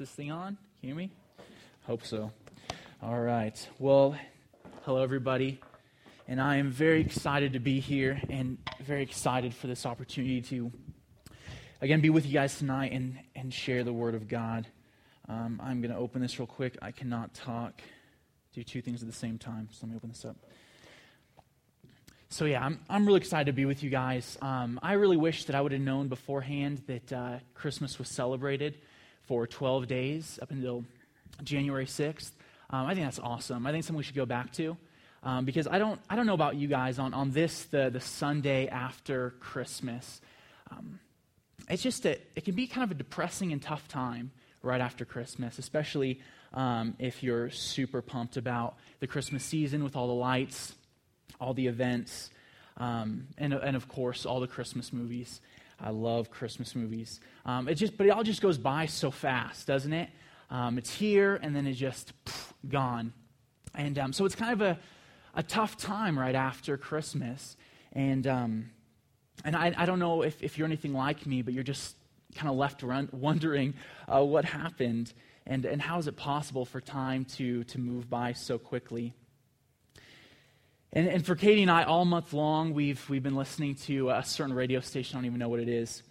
this thing on? Can you hear me? Hope so. All right. Well, hello, everybody. And I am very excited to be here and very excited for this opportunity to, again, be with you guys tonight and, and share the Word of God. Um, I'm going to open this real quick. I cannot talk, do two things at the same time. So let me open this up. So, yeah, I'm, I'm really excited to be with you guys. Um, I really wish that I would have known beforehand that uh, Christmas was celebrated for 12 days up until January 6th. Um, I think that's awesome. I think something we should go back to. Um, because I don't, I don't know about you guys on, on this, the, the Sunday after Christmas. Um, it's just a, it can be kind of a depressing and tough time right after Christmas, especially um, if you're super pumped about the Christmas season with all the lights, all the events, um, and, and of course, all the Christmas movies. I love Christmas movies. Um, it just, but it all just goes by so fast, doesn't it? Um, it's here and then it's just pff, gone. And um, so it's kind of a, a tough time right after Christmas. And, um, and I, I don't know if, if you're anything like me, but you're just kind of left run, wondering uh, what happened and, and how is it possible for time to, to move by so quickly. And, and for Katie and I, all month long, we've, we've been listening to a certain radio station. I don't even know what it is.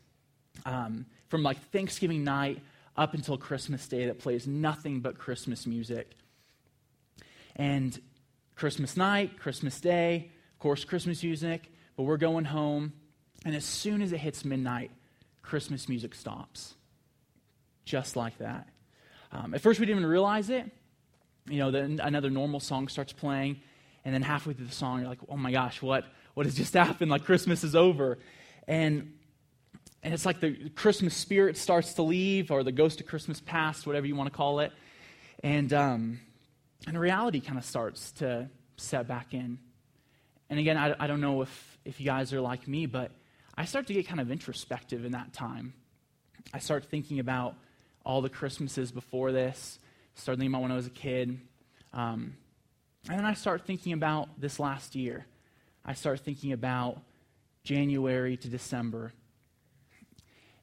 Um, from like Thanksgiving night up until Christmas Day that plays nothing but Christmas music. And Christmas night, Christmas Day, of course, Christmas music, but we're going home. And as soon as it hits midnight, Christmas music stops. Just like that. Um, at first, we didn't even realize it. You know, then another normal song starts playing, and then halfway through the song, you're like, oh my gosh, what, what has just happened? Like, Christmas is over. And, and it's like the Christmas spirit starts to leave, or the ghost of Christmas past, whatever you want to call it. And, um, and reality kind of starts to set back in. And again, I, I don't know if, if you guys are like me, but I start to get kind of introspective in that time. I start thinking about all the Christmases before this, start thinking about when I was a kid. Um, and then I start thinking about this last year. I start thinking about January to December.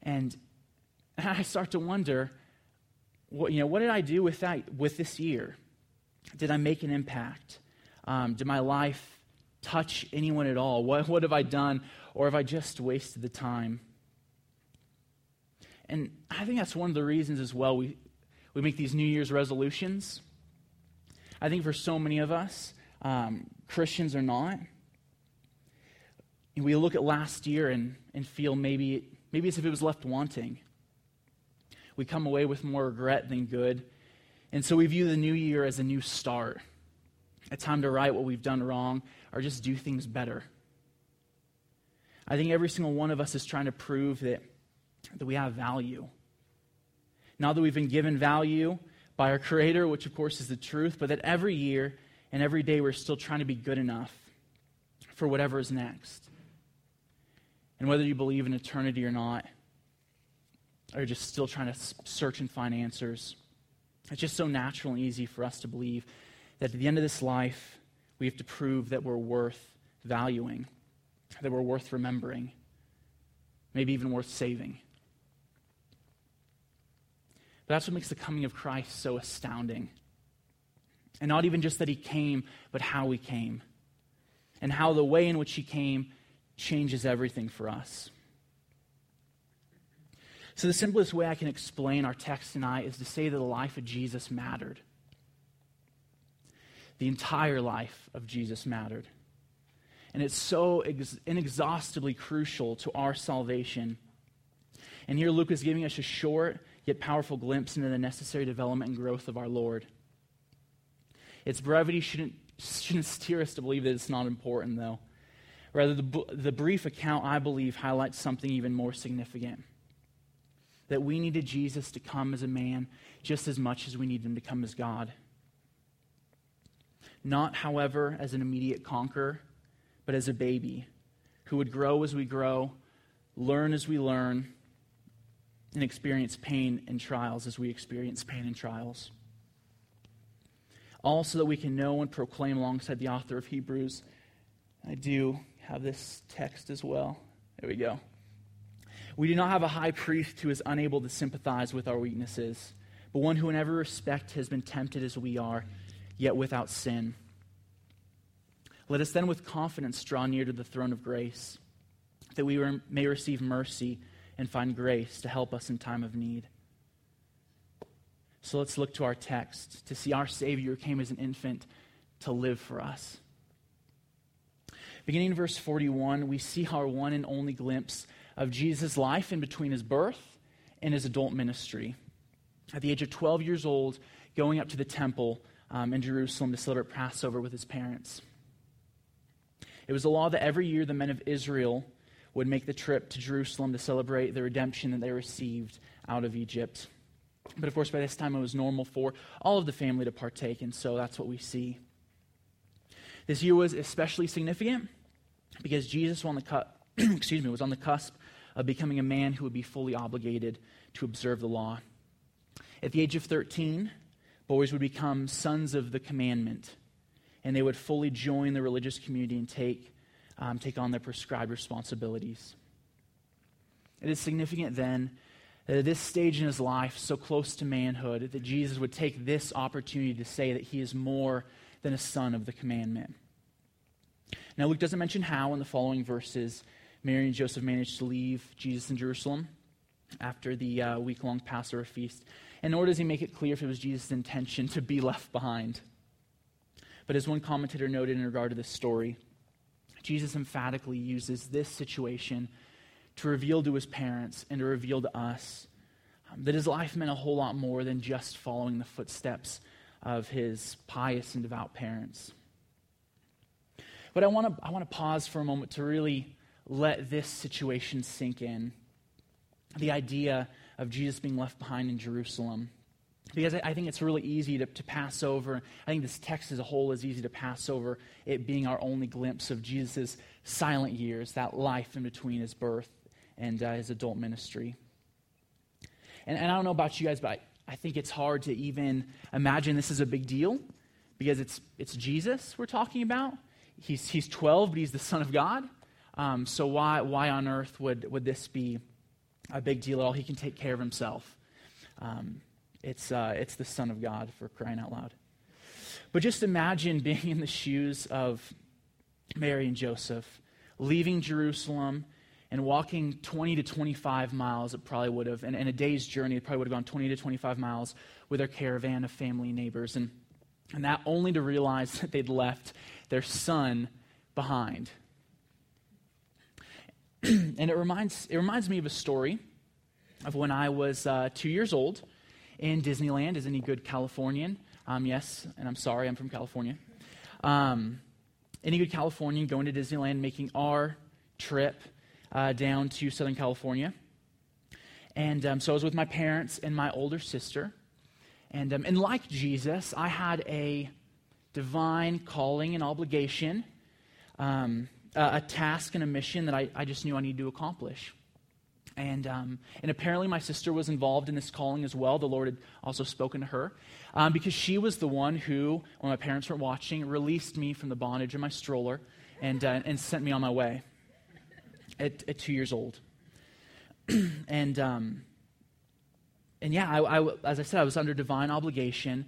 And, I start to wonder, what, you know, what did I do with, that, with this year? Did I make an impact? Um, did my life touch anyone at all? What, what have I done? Or have I just wasted the time? And I think that's one of the reasons as well we, we make these New Year's resolutions. I think for so many of us, um, Christians or not, we look at last year and, and feel maybe, maybe as if it was left wanting. We come away with more regret than good. And so we view the new year as a new start, a time to right what we've done wrong or just do things better. I think every single one of us is trying to prove that, that we have value. Now that we've been given value by our Creator, which of course is the truth, but that every year and every day we're still trying to be good enough for whatever is next. And whether you believe in eternity or not, or just still trying to search and find answers. It's just so natural and easy for us to believe that at the end of this life, we have to prove that we're worth valuing, that we're worth remembering, maybe even worth saving. But that's what makes the coming of Christ so astounding. And not even just that he came, but how he came. And how the way in which he came changes everything for us. So, the simplest way I can explain our text tonight is to say that the life of Jesus mattered. The entire life of Jesus mattered. And it's so ex- inexhaustibly crucial to our salvation. And here Luke is giving us a short yet powerful glimpse into the necessary development and growth of our Lord. Its brevity shouldn't, shouldn't steer us to believe that it's not important, though. Rather, the, the brief account, I believe, highlights something even more significant that we needed Jesus to come as a man just as much as we need him to come as God. Not, however, as an immediate conqueror, but as a baby who would grow as we grow, learn as we learn, and experience pain and trials as we experience pain and trials. All so that we can know and proclaim alongside the author of Hebrews. I do have this text as well. There we go. We do not have a high priest who is unable to sympathize with our weaknesses, but one who in every respect has been tempted as we are, yet without sin. Let us then with confidence draw near to the throne of grace, that we may receive mercy and find grace to help us in time of need. So let's look to our text to see our Savior came as an infant to live for us. Beginning in verse 41, we see our one and only glimpse of Jesus' life in between his birth and his adult ministry. At the age of 12 years old, going up to the temple um, in Jerusalem to celebrate Passover with his parents. It was a law that every year the men of Israel would make the trip to Jerusalem to celebrate the redemption that they received out of Egypt. But of course, by this time it was normal for all of the family to partake, and so that's what we see. This year was especially significant because Jesus was on the, cu- excuse me, was on the cusp of becoming a man who would be fully obligated to observe the law. At the age of 13, boys would become sons of the commandment, and they would fully join the religious community and take, um, take on their prescribed responsibilities. It is significant then that at this stage in his life, so close to manhood, that Jesus would take this opportunity to say that he is more than a son of the commandment. Now, Luke doesn't mention how in the following verses Mary and Joseph managed to leave Jesus in Jerusalem after the uh, week long Passover feast, and nor does he make it clear if it was Jesus' intention to be left behind. But as one commentator noted in regard to this story, Jesus emphatically uses this situation to reveal to his parents and to reveal to us um, that his life meant a whole lot more than just following the footsteps of his pious and devout parents. But I want to I want to pause for a moment to really let this situation sink in. The idea of Jesus being left behind in Jerusalem. Because I, think it's really easy to, to pass over. I think this text as a whole is easy to pass over, it being our only glimpse of Jesus' silent years, that life in between his birth and uh, his adult ministry. And, and I don't know about you guys, but I, I think it's hard to even imagine this is a big deal because it's, it's Jesus we're talking about. He's, he's 12, but he's the Son of God. Um, so why, why on earth would, would this be a big deal at all? He can take care of himself. Um, it's, uh, it's the Son of God for crying out loud. But just imagine being in the shoes of Mary and Joseph, leaving Jerusalem and walking 20 to 25 miles, it probably would have, and, and a day's journey, it probably would have gone 20 to 25 miles with their caravan of family and neighbors. And, and that only to realize that they'd left their son behind. and it reminds, it reminds me of a story of when I was uh, two years old in Disneyland, as any good Californian. Um, yes, and I'm sorry, I'm from California. Um, any good Californian going to Disneyland, making our trip uh, down to Southern California. And um, so I was with my parents and my older sister. And, um, and like Jesus, I had a divine calling and obligation, um, a, a, task and a mission that I, I just knew I needed to accomplish. And, um, and apparently, my sister was involved in this calling as well. The Lord had also spoken to her um, because she was the one who, when my parents weren't watching, released me from the bondage of my stroller and, uh, and sent me on my way at, at two years old. and, um, and yeah, I, I, as I said, I was under divine obligation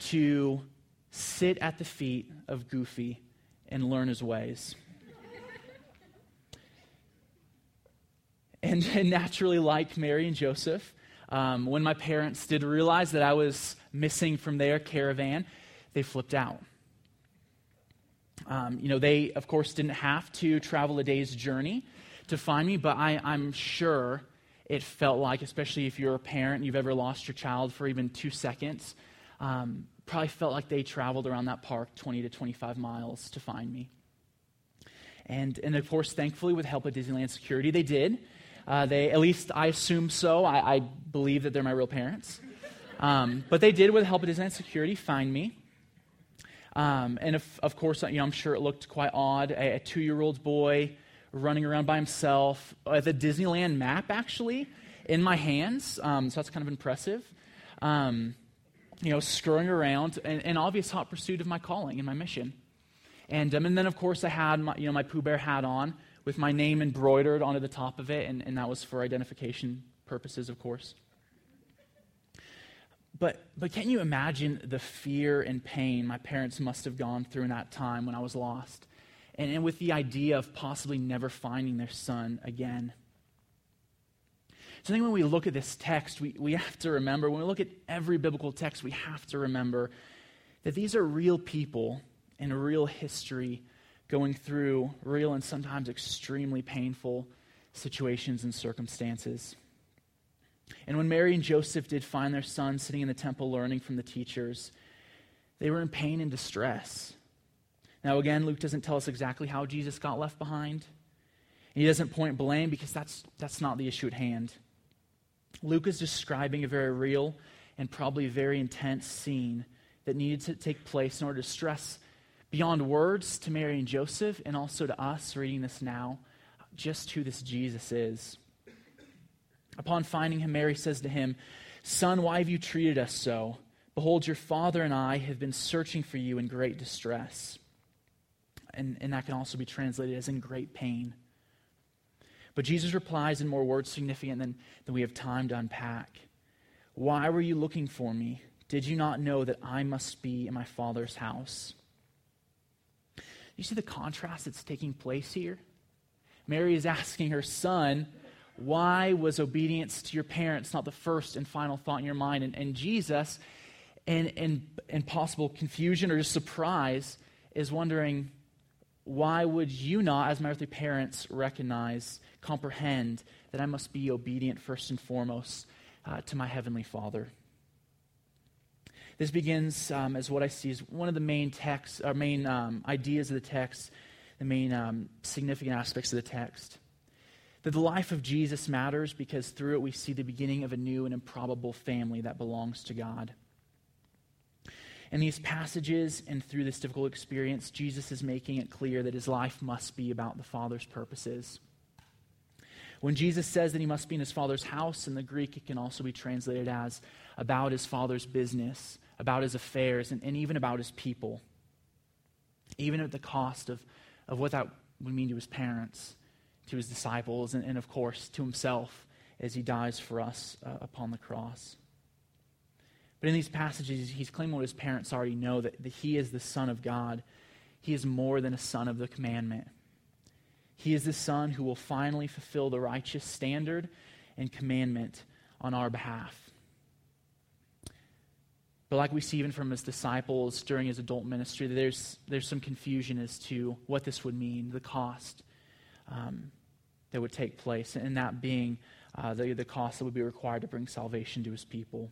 to sit at the feet of Goofy and learn his ways. And, and, naturally, like Mary and Joseph, um, when my parents did realize that I was missing from their caravan, they flipped out. Um, you know, they, of course, didn't have to travel a day's journey to find me, but I, I'm sure it felt like, especially if you're a parent and you've ever lost your child for even two seconds, um, probably felt like they traveled around that park 20 to 25 miles to find me. And, and of course, thankfully, with help of Disneyland security, they did. Uh, they, at least I assume so. I, I, believe that they're my real parents. Um, but they did, with the help of Disneyland security, find me. Um, and if, of course, you know, I'm sure it looked quite odd. A, a two year old boy running around by himself. with a Disneyland map, actually, in my hands. Um, so that's kind of impressive. Um, you know, screwing around, and, and obvious hot pursuit of my calling and my mission. And, um, and then, of course, I had my, you know, my Pooh Bear hat on with my name embroidered onto the top of it, and, and that was for identification purposes, of course. But, but can you imagine the fear and pain my parents must have gone through in that time when I was lost? And, and with the idea of possibly never finding their son again. So I think when we look at this text, we, we have to remember, when we look at every biblical text, we have to remember that these are real people in real history going through real and sometimes extremely painful situations and circumstances. And when Mary and Joseph did find their son sitting in the temple learning from the teachers, they were in pain and distress. Now, again, Luke doesn't tell us exactly how Jesus got left behind. He doesn't point blame because that's, that's not the issue at hand. Luke is describing a very real and probably very intense scene that needed to take place in order to stress beyond words to Mary and Joseph and also to us reading this now just who this Jesus is. Upon finding him, Mary says to him, Son, why have you treated us so? Behold, your father and I have been searching for you in great distress. And, and that can also be translated as in great pain. But Jesus replies in more words significant than, than we have time to unpack. Why were you looking for me? Did you not know that I must be in my Father's house? You see the contrast that's taking place here? Mary is asking her son, Why was obedience to your parents not the first and final thought in your mind? And, and Jesus, in, in, in possible confusion or just surprise, is wondering, Why would you not, as my earthly parents, recognize, comprehend that I must be obedient first and foremost uh, to my heavenly Father? This begins um, as what I see as one of the main texts, or main um, ideas of the text, the main um, significant aspects of the text. That the life of Jesus matters because through it we see the beginning of a new and improbable family that belongs to God. In these passages and through this difficult experience, Jesus is making it clear that his life must be about the Father's purposes. When Jesus says that he must be in his Father's house, in the Greek it can also be translated as about his Father's business, about his affairs, and, and even about his people, even at the cost of, of what that would mean to his parents, to his disciples, and, and of course to himself as he dies for us uh, upon the cross. But in these passages, he's claiming what his parents already know that, that he is the Son of God. He is more than a son of the commandment. He is the Son who will finally fulfill the righteous standard and commandment on our behalf. But like we see even from his disciples during his adult ministry, there's, there's some confusion as to what this would mean, the cost um, that would take place, and that being uh, the, the cost that would be required to bring salvation to his people.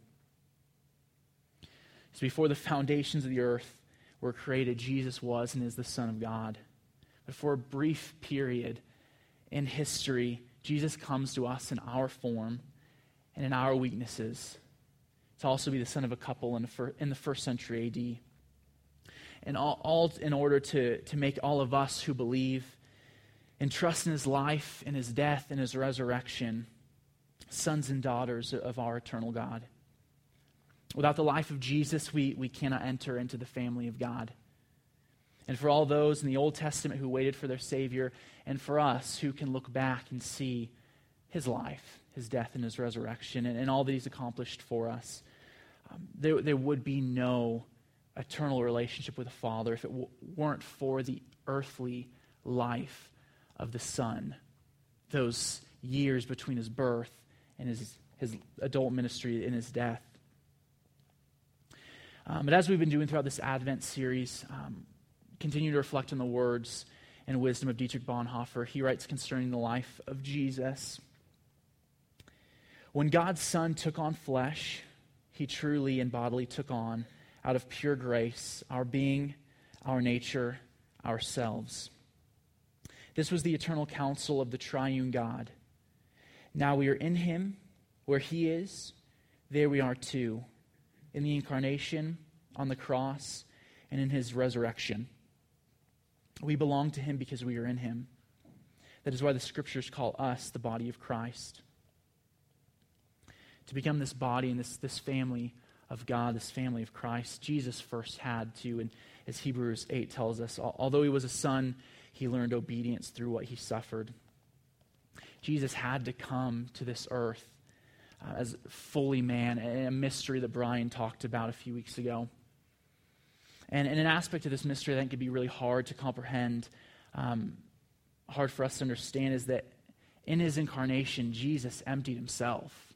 So before the foundations of the earth were created, Jesus was and is the Son of God. But for a brief period in history, Jesus comes to us in our form and in our weaknesses to also be the son of a couple in the, fir- in the first century AD. And all, all in order to, to make all of us who believe and trust in his life, in his death, and his resurrection, sons and daughters of our eternal God. Without the life of Jesus, we, we cannot enter into the family of God. And for all those in the Old Testament who waited for their Savior, and for us who can look back and see his life, his death, and his resurrection, and, and all that he's accomplished for us, um, there, there would be no eternal relationship with the Father if it w- weren't for the earthly life of the Son. Those years between his birth and his, his adult ministry and his death. Um, but as we've been doing throughout this Advent series, um, continue to reflect on the words and wisdom of Dietrich Bonhoeffer. He writes concerning the life of Jesus. When God's Son took on flesh, he truly and bodily took on out of pure grace our being, our nature, ourselves. This was the eternal counsel of the triune God. Now we are in him, where he is, there we are too, in the incarnation, on the cross, and in his resurrection. We belong to him because we are in him. That is why the scriptures call us the body of Christ to become this body and this, this family of God, this family of Christ, Jesus first had to. And as Hebrews 8 tells us, although he was a son, he learned obedience through what he suffered. Jesus had to come to this earth uh, as fully man, a mystery that Brian talked about a few weeks ago. And, and an aspect of this mystery that can be really hard to comprehend, um, hard for us to understand, is that in his incarnation, Jesus emptied himself.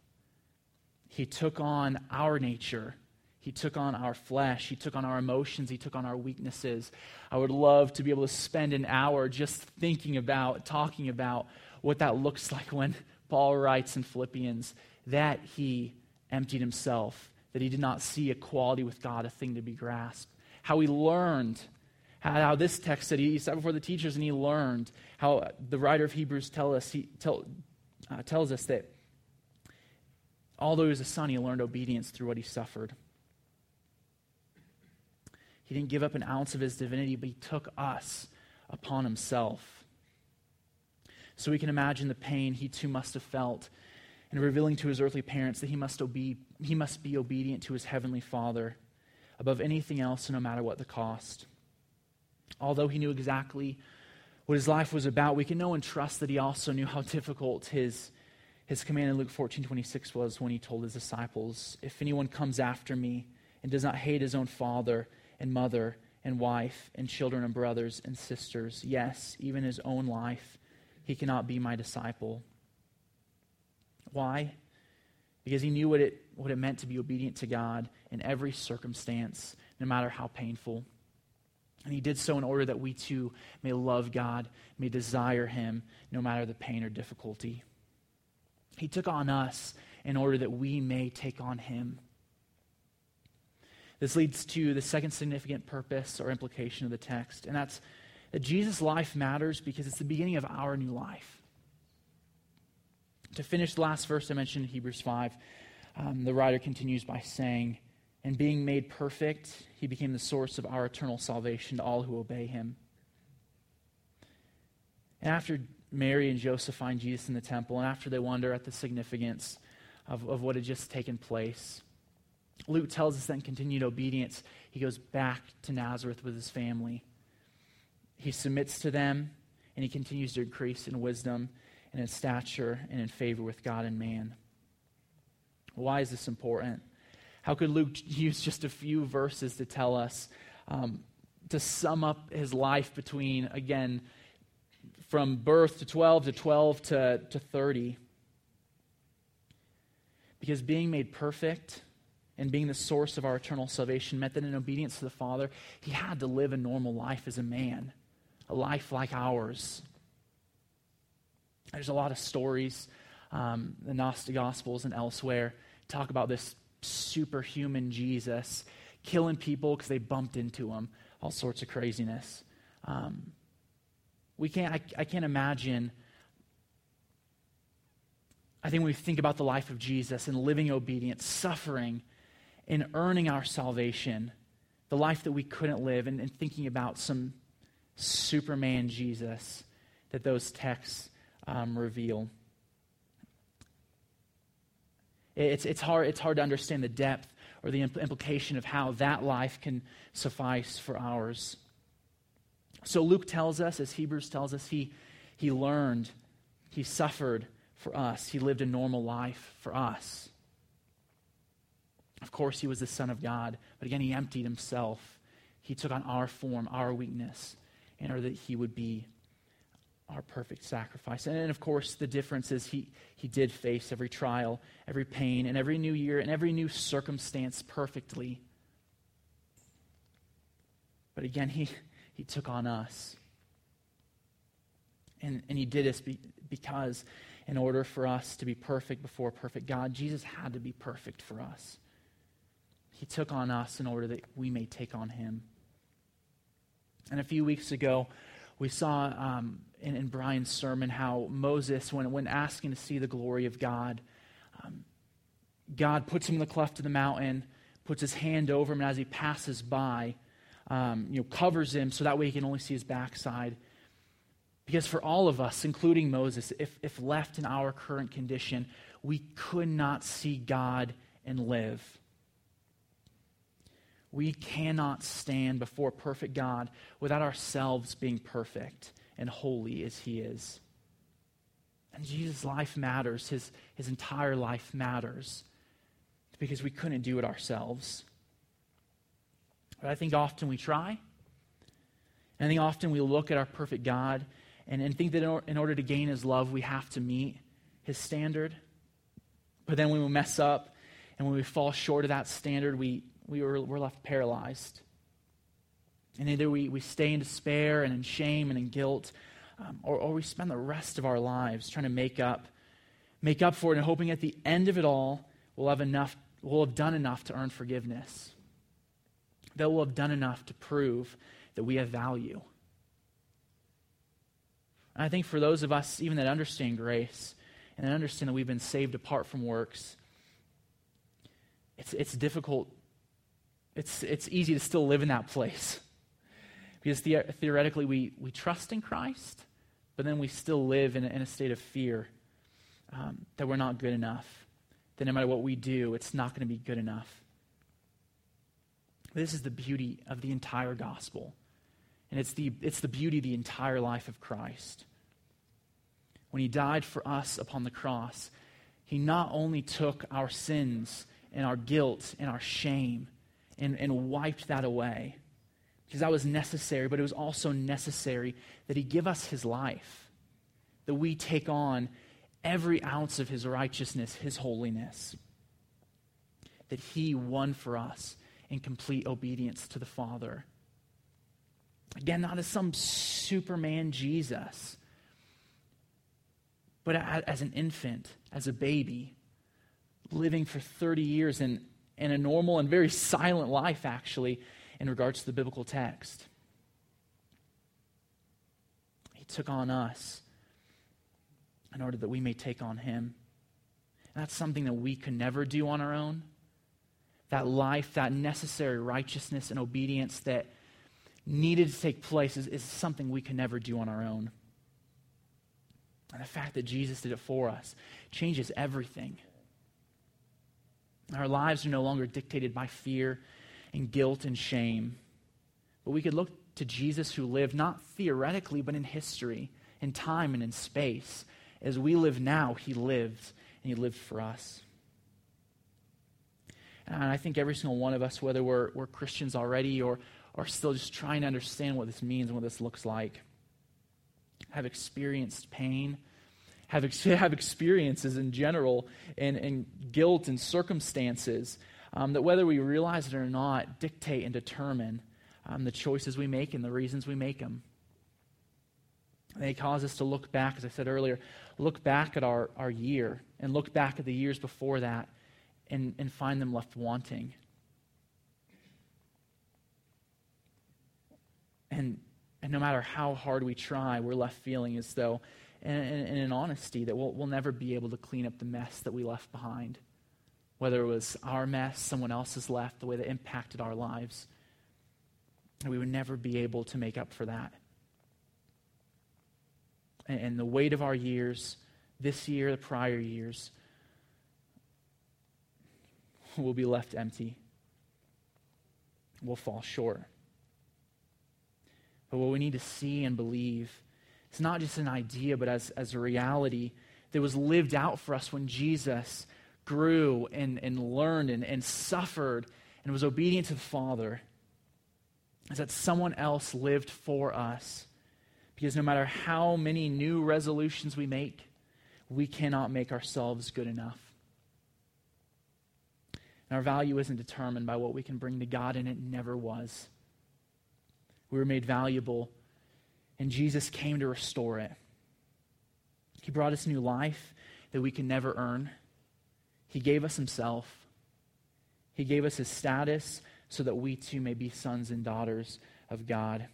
He took on our nature. He took on our flesh. He took on our emotions. He took on our weaknesses. I would love to be able to spend an hour just thinking about, talking about what that looks like when Paul writes in Philippians that he emptied himself, that he did not see equality with God a thing to be grasped how he learned, how, this text said he sat before the teachers and he learned, how the writer of Hebrews tell us, he tell, uh, tells us that although he was a son, he learned obedience through what he suffered. He didn't give up an ounce of his divinity, but he took us upon himself. So we can imagine the pain he too must have felt in revealing to his earthly parents that he must, obe- he must be obedient to his heavenly Father above anything else, no matter what the cost. Although he knew exactly what his life was about, we can know and trust that he also knew how difficult his, his command in Luke 14 26 was when he told his disciples, If anyone comes after me and does not hate his own father and mother and wife and children and brothers and sisters, yes, even his own life, he cannot be my disciple. Why? Because he knew what it, what it meant to be obedient to God in every circumstance, no matter how painful. And he did so in order that we too may love God, may desire him, no matter the pain or difficulty. He took on us in order that we may take on him. This leads to the second significant purpose or implication of the text, and that's that Jesus' life matters because it's the beginning of our new life. To finish the last verse I mentioned in Hebrews 5, um, the writer continues by saying, and being made perfect, he became the source of our eternal salvation to all who obey him. And after Mary and Joseph find Jesus in the temple, and after they wonder at the significance of, of what had just taken place, Luke tells us that in continued obedience, he goes back to Nazareth with his family. He submits to them, and he continues to increase in wisdom and in stature and in favor with God and man. Why is this important? How could Luke use just a few verses to tell us, um, to sum up his life between, again, from birth to 12 to 12 to, to 30? Because being made perfect and being the source of our eternal salvation meant that in obedience to the Father, he had to live a normal life as a man, a life like ours. There's a lot of stories, um, the Gnostic Gospels and elsewhere, talk about this superhuman Jesus killing people because they bumped into him, all sorts of craziness. Um, we can't, I, I can't imagine. I think when we think about the life of Jesus and living obedience, suffering, and earning our salvation, the life that we couldn't live, and, and thinking about some Superman Jesus that those texts um, reveal. It's, it's, hard, it's hard to understand the depth or the implication of how that life can suffice for ours. So Luke tells us, as Hebrews tells us, he, he learned, he suffered for us, he lived a normal life for us. Of course, he was the Son of God, but again, he emptied himself. He took on our form, our weakness, in order that he would be our perfect sacrifice. And, of course, the difference is he, he did face every trial, every pain, and every new year, and every new circumstance perfectly. But again, he, he took on us. And, and he did this be, because, in order for us to be perfect before perfect God, Jesus had to be perfect for us. He took on us in order that we may take on him. And a few weeks ago, we saw um, in, in, Brian's sermon how Moses, when, when asking to see the glory of God, um, God puts him in the cleft of the mountain, puts his hand over him, and as he passes by, um, you know, covers him so that way he can only see his backside. Because for all of us, including Moses, if, if left in our current condition, we could not see God and live. We cannot stand before perfect God without ourselves being perfect and holy as He is. And Jesus' life matters, his, his entire life matters, because we couldn't do it ourselves. But I think often we try. And I think often we look at our perfect God and, and think that in, or, in order to gain his love, we have to meet his standard. But then when we mess up and when we fall short of that standard, we, we were, we're left paralyzed. And either we, we stay in despair and in shame and in guilt, um, or, or we spend the rest of our lives trying to make up, make up for it and hoping at the end of it all we'll have enough, we'll have done enough to earn forgiveness. That we'll have done enough to prove that we have value. And I think for those of us, even that understand grace and that understand that we've been saved apart from works, it's, it's difficult. It's, it's easy to still live in that place. Because the, theoretically, we, we trust in Christ, but then we still live in a, in a state of fear um, that we're not good enough. That no matter what we do, it's not going to be good enough. This is the beauty of the entire gospel. And it's the, it's the beauty of the entire life of Christ. When he died for us upon the cross, he not only took our sins and our guilt and our shame and, and wiped that away, because that was necessary, but it was also necessary that he give us his life, that we take on every ounce of his righteousness, his holiness, that he won for us in complete obedience to the Father. Again, not as some Superman Jesus, but as an infant, as a baby, living for 30 years in, in a normal and very silent life, actually, in regards to the biblical text. He took on us in order that we may take on him. And that's something that we could never do on our own. That life, that necessary righteousness and obedience that needed to take place is, is something we can never do on our own. And the fact that Jesus did it for us changes everything. Our lives are no longer dictated by fear and guilt and shame. But we could look to Jesus who lived not theoretically, but in history, in time, and in space. As we live now, he lived, and he lived for us. And I think every single one of us, whether we're, we're Christians already or are still just trying to understand what this means and what this looks like, have experienced pain, have, ex- have experiences in general, and, and guilt and circumstances um, that whether we realize it or not, dictate and determine um, the choices we make and the reasons we make them. They cause us to look back, as I said earlier, look back at our, our year and look back at the years before that and, and find them left wanting. And, and no matter how hard we try, we're left feeling as though, and, and, in honesty, that we'll, we'll never be able to clean up the mess that we left behind whether it was our mess, someone else's left, the way that impacted our lives. And we would never be able to make up for that. And, and the weight of our years, this year, the prior years, will be left empty. We'll fall short. But what we need to see and believe, is not just an idea, but as, as a reality that was lived out for us when Jesus grew and, and learned and, and suffered and was obedient to the Father is that someone else lived for us. Because no matter how many new resolutions we make, we cannot make ourselves good enough. And our value isn't determined by what we can bring to God, and it never was. We were made valuable, and Jesus came to restore it. He brought us new life that we can never earn. He gave us himself. He gave us his status so that we too may be sons and daughters of God.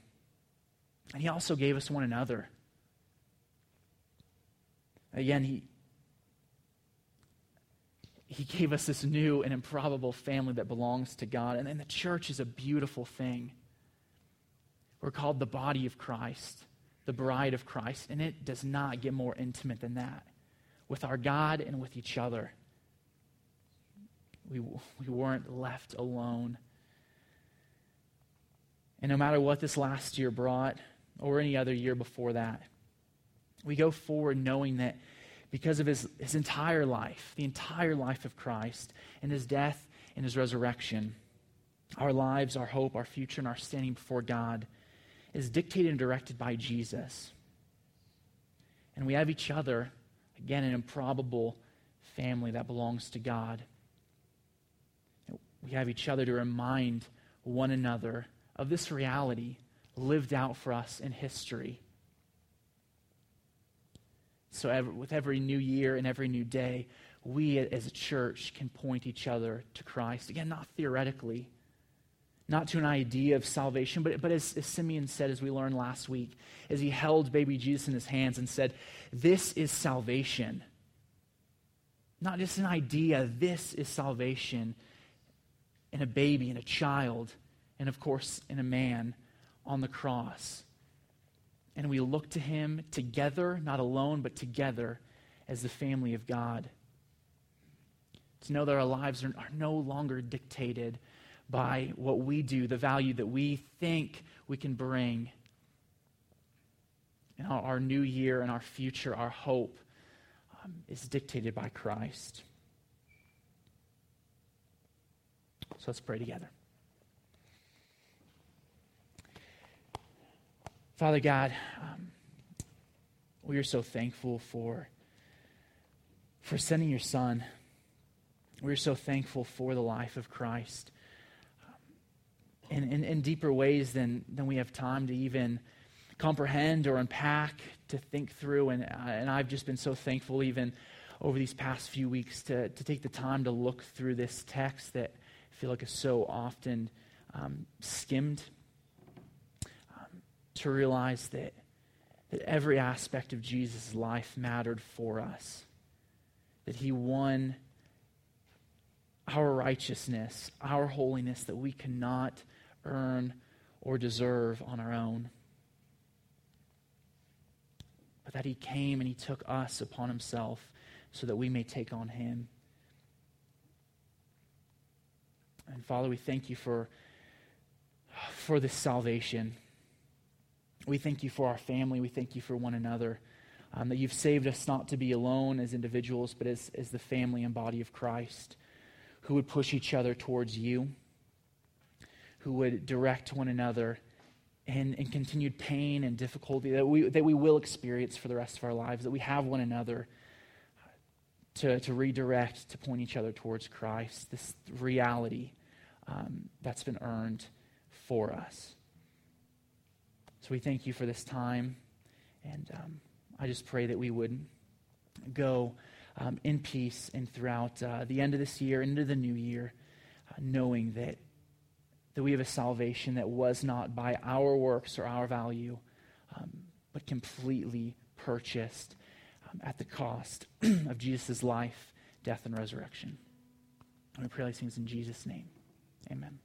And he also gave us one another. Again, he, he gave us this new and improbable family that belongs to God. And, and the church is a beautiful thing. We're called the body of Christ, the bride of Christ. And it does not get more intimate than that with our God and with each other we, we weren't left alone. And no matter what this last year brought, or any other year before that, we go forward knowing that, because of his, his entire life, the entire life of Christ, and his death and his resurrection, our lives, our hope, our future, and our standing before God is dictated and directed by Jesus. And we have each other, again, an improbable family that belongs to God. We have each other to remind one another of this reality lived out for us in history. So, every, with every new year and every new day, we as a church can point each other to Christ. Again, not theoretically, not to an idea of salvation, but, but as, as Simeon said, as we learned last week, as he held baby Jesus in his hands and said, This is salvation. Not just an idea, this is salvation in a baby, in a child, and of course, in a man on the cross. And we look to him together, not alone, but together as the family of God. To know that our lives are, are no longer dictated by what we do, the value that we think we can bring. And our, our new year and our future, our hope, um, is dictated by Christ. So let's pray together. Father God, um, we are so thankful for, for sending your Son. We're so thankful for the life of Christ um, in, in, in deeper ways than, than we have time to even comprehend or unpack, to think through. And, uh, and I've just been so thankful, even over these past few weeks, to, to take the time to look through this text that I feel like is so often um, skimmed to realize that, that every aspect of Jesus' life mattered for us, that he won our righteousness, our holiness that we cannot earn or deserve on our own. But that he came and he took us upon himself so that we may take on him. And Father, we thank you for, for this salvation. We thank you for our family. We thank you for one another. Um, that you've saved us not to be alone as individuals, but as, as the family and body of Christ who would push each other towards you, who would direct one another in, in continued pain and difficulty that we, that we will experience for the rest of our lives, that we have one another to, to redirect, to point each other towards Christ, this reality um, that's been earned for us. So we thank you for this time. And um, I just pray that we would go um, in peace and throughout uh, the end of this year, into the new year, uh, knowing that, that we have a salvation that was not by our works or our value, um, but completely purchased um, at the cost of Jesus' life, death, and resurrection. And we pray these things in Jesus' name. Amen.